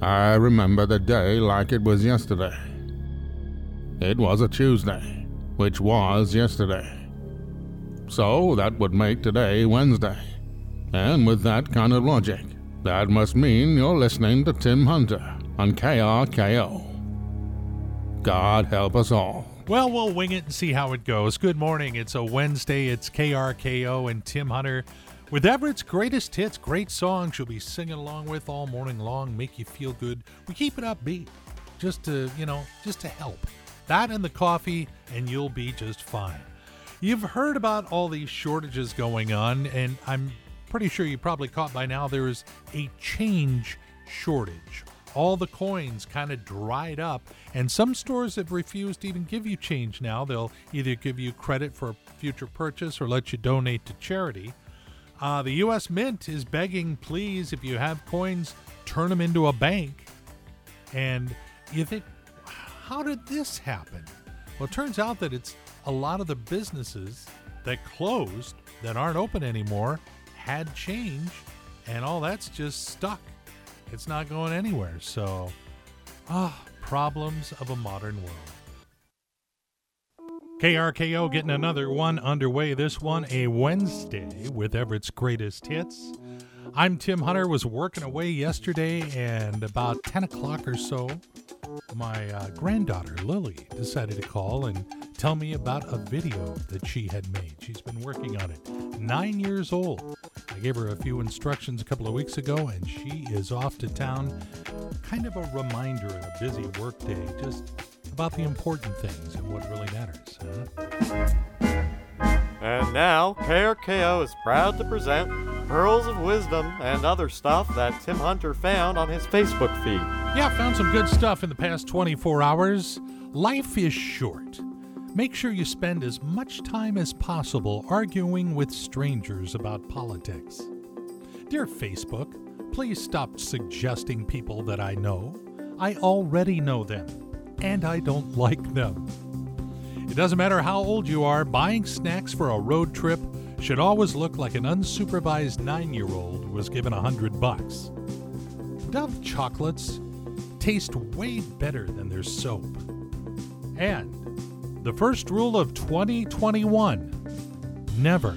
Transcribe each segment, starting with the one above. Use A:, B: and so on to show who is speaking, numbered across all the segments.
A: I remember the day like it was yesterday. It was a Tuesday, which was yesterday. So that would make today Wednesday. And with that kind of logic, that must mean you're listening to Tim Hunter on KRKO. God help us all.
B: Well, we'll wing it and see how it goes. Good morning. It's a Wednesday. It's KRKO and Tim Hunter with Everett's greatest hits. Great songs you'll be singing along with all morning long, make you feel good. We keep it upbeat just to, you know, just to help. That and the coffee, and you'll be just fine. You've heard about all these shortages going on, and I'm pretty sure you probably caught by now there is a change shortage. All the coins kind of dried up, and some stores have refused to even give you change now. They'll either give you credit for a future purchase or let you donate to charity. Uh, the U.S. Mint is begging, please, if you have coins, turn them into a bank. And you think, how did this happen? Well, it turns out that it's a lot of the businesses that closed, that aren't open anymore, had change, and all that's just stuck. It's not going anywhere. So, ah, problems of a modern world. KRKO getting another one underway. This one a Wednesday with Everett's greatest hits. I'm Tim Hunter. Was working away yesterday, and about 10 o'clock or so, my uh, granddaughter Lily decided to call and tell me about a video that she had made. She's been working on it. Nine years old. I gave her a few instructions a couple of weeks ago, and she is off to town. Kind of a reminder in a busy workday, just about the important things and what really matters. Huh?
C: And now, KRKO is proud to present Pearls of Wisdom and other stuff that Tim Hunter found on his Facebook feed.
B: Yeah, found some good stuff in the past 24 hours. Life is short. Make sure you spend as much time as possible arguing with strangers about politics. Dear Facebook, please stop suggesting people that I know. I already know them, and I don't like them. It doesn't matter how old you are, buying snacks for a road trip should always look like an unsupervised nine year old was given a hundred bucks. Dove chocolates taste way better than their soap. And the first rule of 2021 never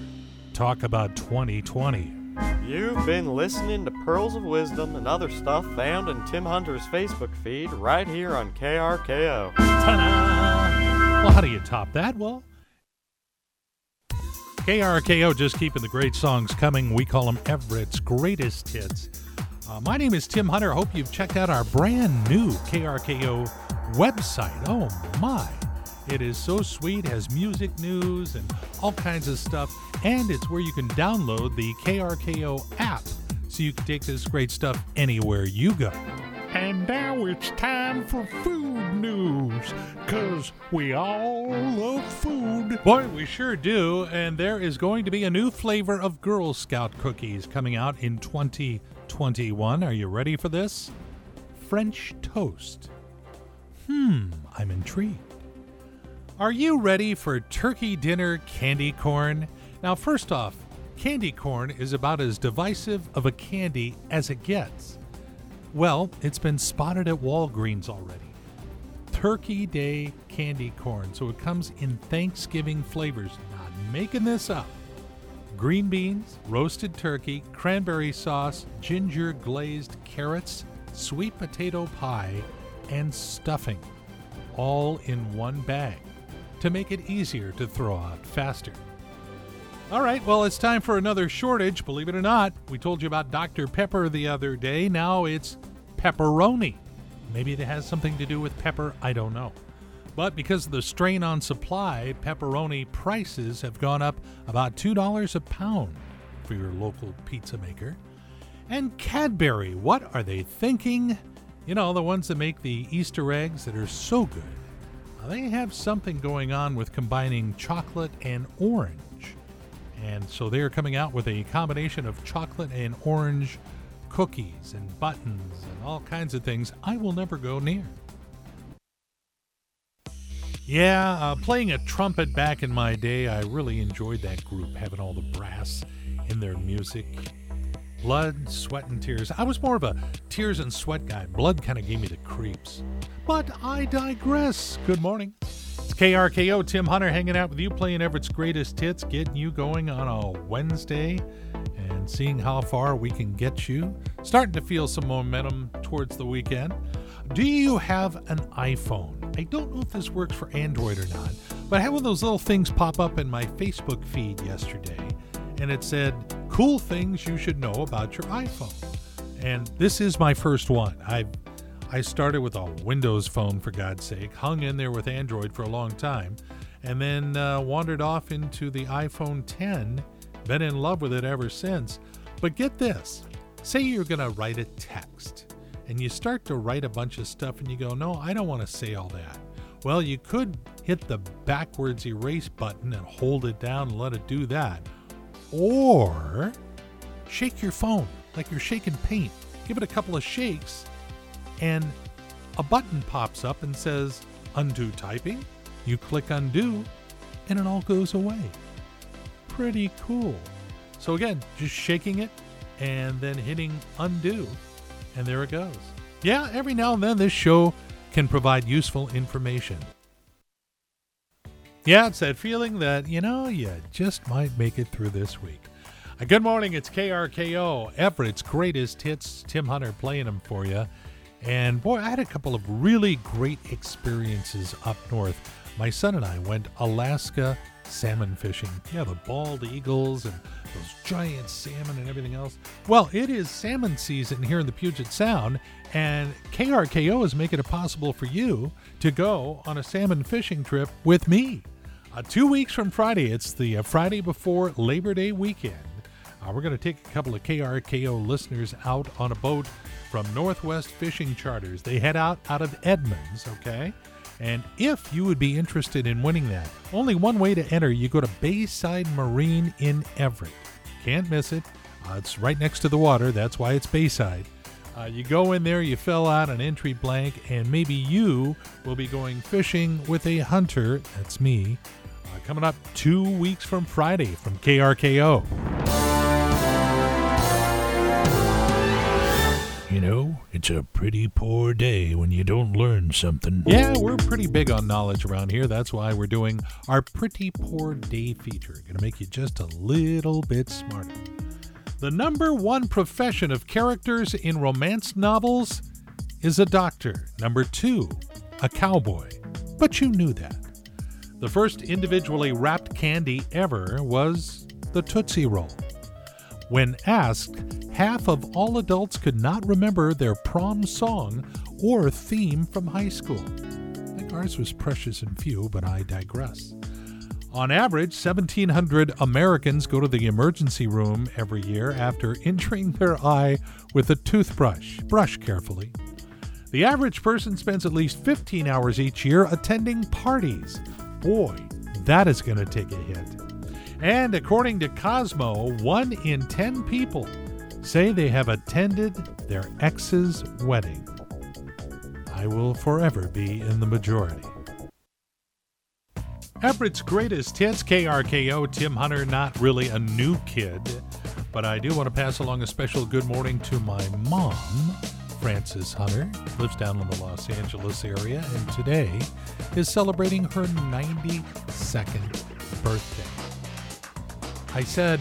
B: talk about 2020.
C: You've been listening to Pearls of Wisdom and other stuff found in Tim Hunter's Facebook feed right here on KRKO.
B: Ta-da! Well, how do you top that? Well, KRKO just keeping the great songs coming. We call them Everett's greatest hits. Uh, my name is Tim Hunter. Hope you've checked out our brand new KRKO website. Oh my! It is so sweet, has music news and all kinds of stuff, and it's where you can download the KRKO app so you can take this great stuff anywhere you go. And now it's time for food news, because we all love food. Boy, we sure do, and there is going to be a new flavor of Girl Scout cookies coming out in 2021. Are you ready for this? French toast. Hmm, I'm intrigued. Are you ready for turkey dinner candy corn? Now, first off, candy corn is about as divisive of a candy as it gets. Well, it's been spotted at Walgreens already. Turkey Day candy corn. So it comes in Thanksgiving flavors. Not making this up. Green beans, roasted turkey, cranberry sauce, ginger glazed carrots, sweet potato pie, and stuffing. All in one bag to make it easier to throw out faster. All right, well, it's time for another shortage, believe it or not. We told you about Dr. Pepper the other day. Now it's pepperoni. Maybe it has something to do with pepper, I don't know. But because of the strain on supply, pepperoni prices have gone up about $2 a pound for your local pizza maker. And Cadbury, what are they thinking? You know, the ones that make the Easter eggs that are so good. They have something going on with combining chocolate and orange. And so they are coming out with a combination of chocolate and orange cookies and buttons and all kinds of things I will never go near. Yeah, uh, playing a trumpet back in my day, I really enjoyed that group, having all the brass in their music. Blood, sweat, and tears. I was more of a tears and sweat guy. Blood kind of gave me the creeps. But I digress. Good morning. It's KRKO, Tim Hunter hanging out with you, playing Everett's greatest hits, getting you going on a Wednesday and seeing how far we can get you. Starting to feel some momentum towards the weekend. Do you have an iPhone? I don't know if this works for Android or not, but I had one of those little things pop up in my Facebook feed yesterday, and it said, Cool things you should know about your iPhone. And this is my first one. I I started with a Windows phone, for God's sake, hung in there with Android for a long time, and then uh, wandered off into the iPhone 10. Been in love with it ever since. But get this say you're going to write a text and you start to write a bunch of stuff and you go, no, I don't want to say all that. Well, you could hit the backwards erase button and hold it down and let it do that. Or shake your phone like you're shaking paint. Give it a couple of shakes and a button pops up and says undo typing. You click undo and it all goes away. Pretty cool. So, again, just shaking it and then hitting undo and there it goes. Yeah, every now and then this show can provide useful information. Yeah, it's that feeling that, you know, you just might make it through this week. Uh, good morning, it's KRKO, Everett's greatest hits. Tim Hunter playing them for you. And boy, I had a couple of really great experiences up north. My son and I went Alaska salmon fishing. Yeah, the bald eagles and those giant salmon and everything else. Well, it is salmon season here in the Puget Sound, and KRKO is making it possible for you to go on a salmon fishing trip with me. Uh, two weeks from Friday, it's the uh, Friday before Labor Day weekend. Uh, we're going to take a couple of KRKO listeners out on a boat from Northwest Fishing Charters. They head out out of Edmonds, okay? And if you would be interested in winning that, only one way to enter. You go to Bayside Marine in Everett. Can't miss it. Uh, it's right next to the water. That's why it's Bayside. Uh, you go in there, you fill out an entry blank, and maybe you will be going fishing with a hunter. That's me. Coming up two weeks from Friday from KRKO. You know, it's a pretty poor day when you don't learn something. Yeah, we're pretty big on knowledge around here. That's why we're doing our Pretty Poor Day feature. Gonna make you just a little bit smarter. The number one profession of characters in romance novels is a doctor. Number two, a cowboy. But you knew that. The first individually wrapped candy ever was the Tootsie Roll. When asked, half of all adults could not remember their prom song or theme from high school. I think ours was precious and few, but I digress. On average, 1,700 Americans go to the emergency room every year after injuring their eye with a toothbrush. Brush carefully. The average person spends at least 15 hours each year attending parties. Boy, that is going to take a hit. And according to Cosmo, one in 10 people say they have attended their ex's wedding. I will forever be in the majority. Everett's greatest hits, KRKO, Tim Hunter, not really a new kid, but I do want to pass along a special good morning to my mom, Frances Hunter, lives down in the Los Angeles area, and today is celebrating her 92nd birthday. I said,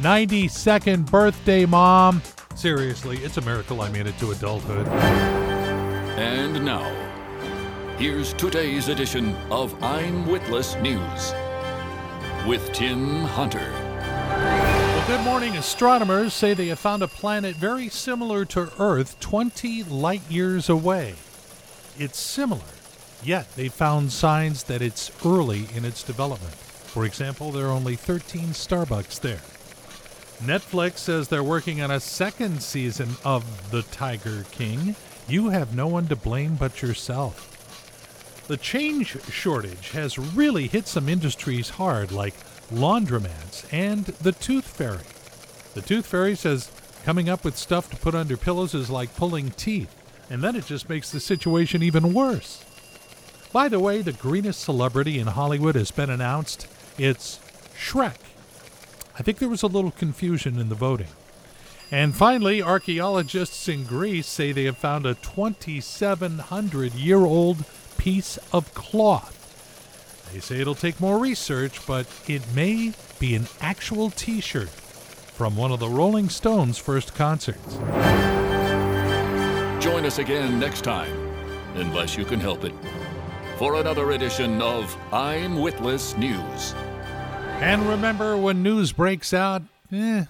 B: 92nd birthday, Mom. Seriously, it's a miracle I made it to adulthood.
D: And now, here's today's edition of I'm Witless News with Tim Hunter.
B: Good morning. Astronomers say they have found a planet very similar to Earth 20 light years away. It's similar, yet they found signs that it's early in its development. For example, there are only 13 Starbucks there. Netflix says they're working on a second season of The Tiger King. You have no one to blame but yourself. The change shortage has really hit some industries hard, like laundromats and the Tooth Fairy. The Tooth Fairy says coming up with stuff to put under pillows is like pulling teeth, and then it just makes the situation even worse. By the way, the greenest celebrity in Hollywood has been announced. It's Shrek. I think there was a little confusion in the voting. And finally, archaeologists in Greece say they have found a 2,700 year old piece of cloth. They say it'll take more research, but it may be an actual t shirt from one of the Rolling Stones' first concerts.
D: Join us again next time, unless you can help it, for another edition of I'm Witless News.
B: And remember, when news breaks out, eh,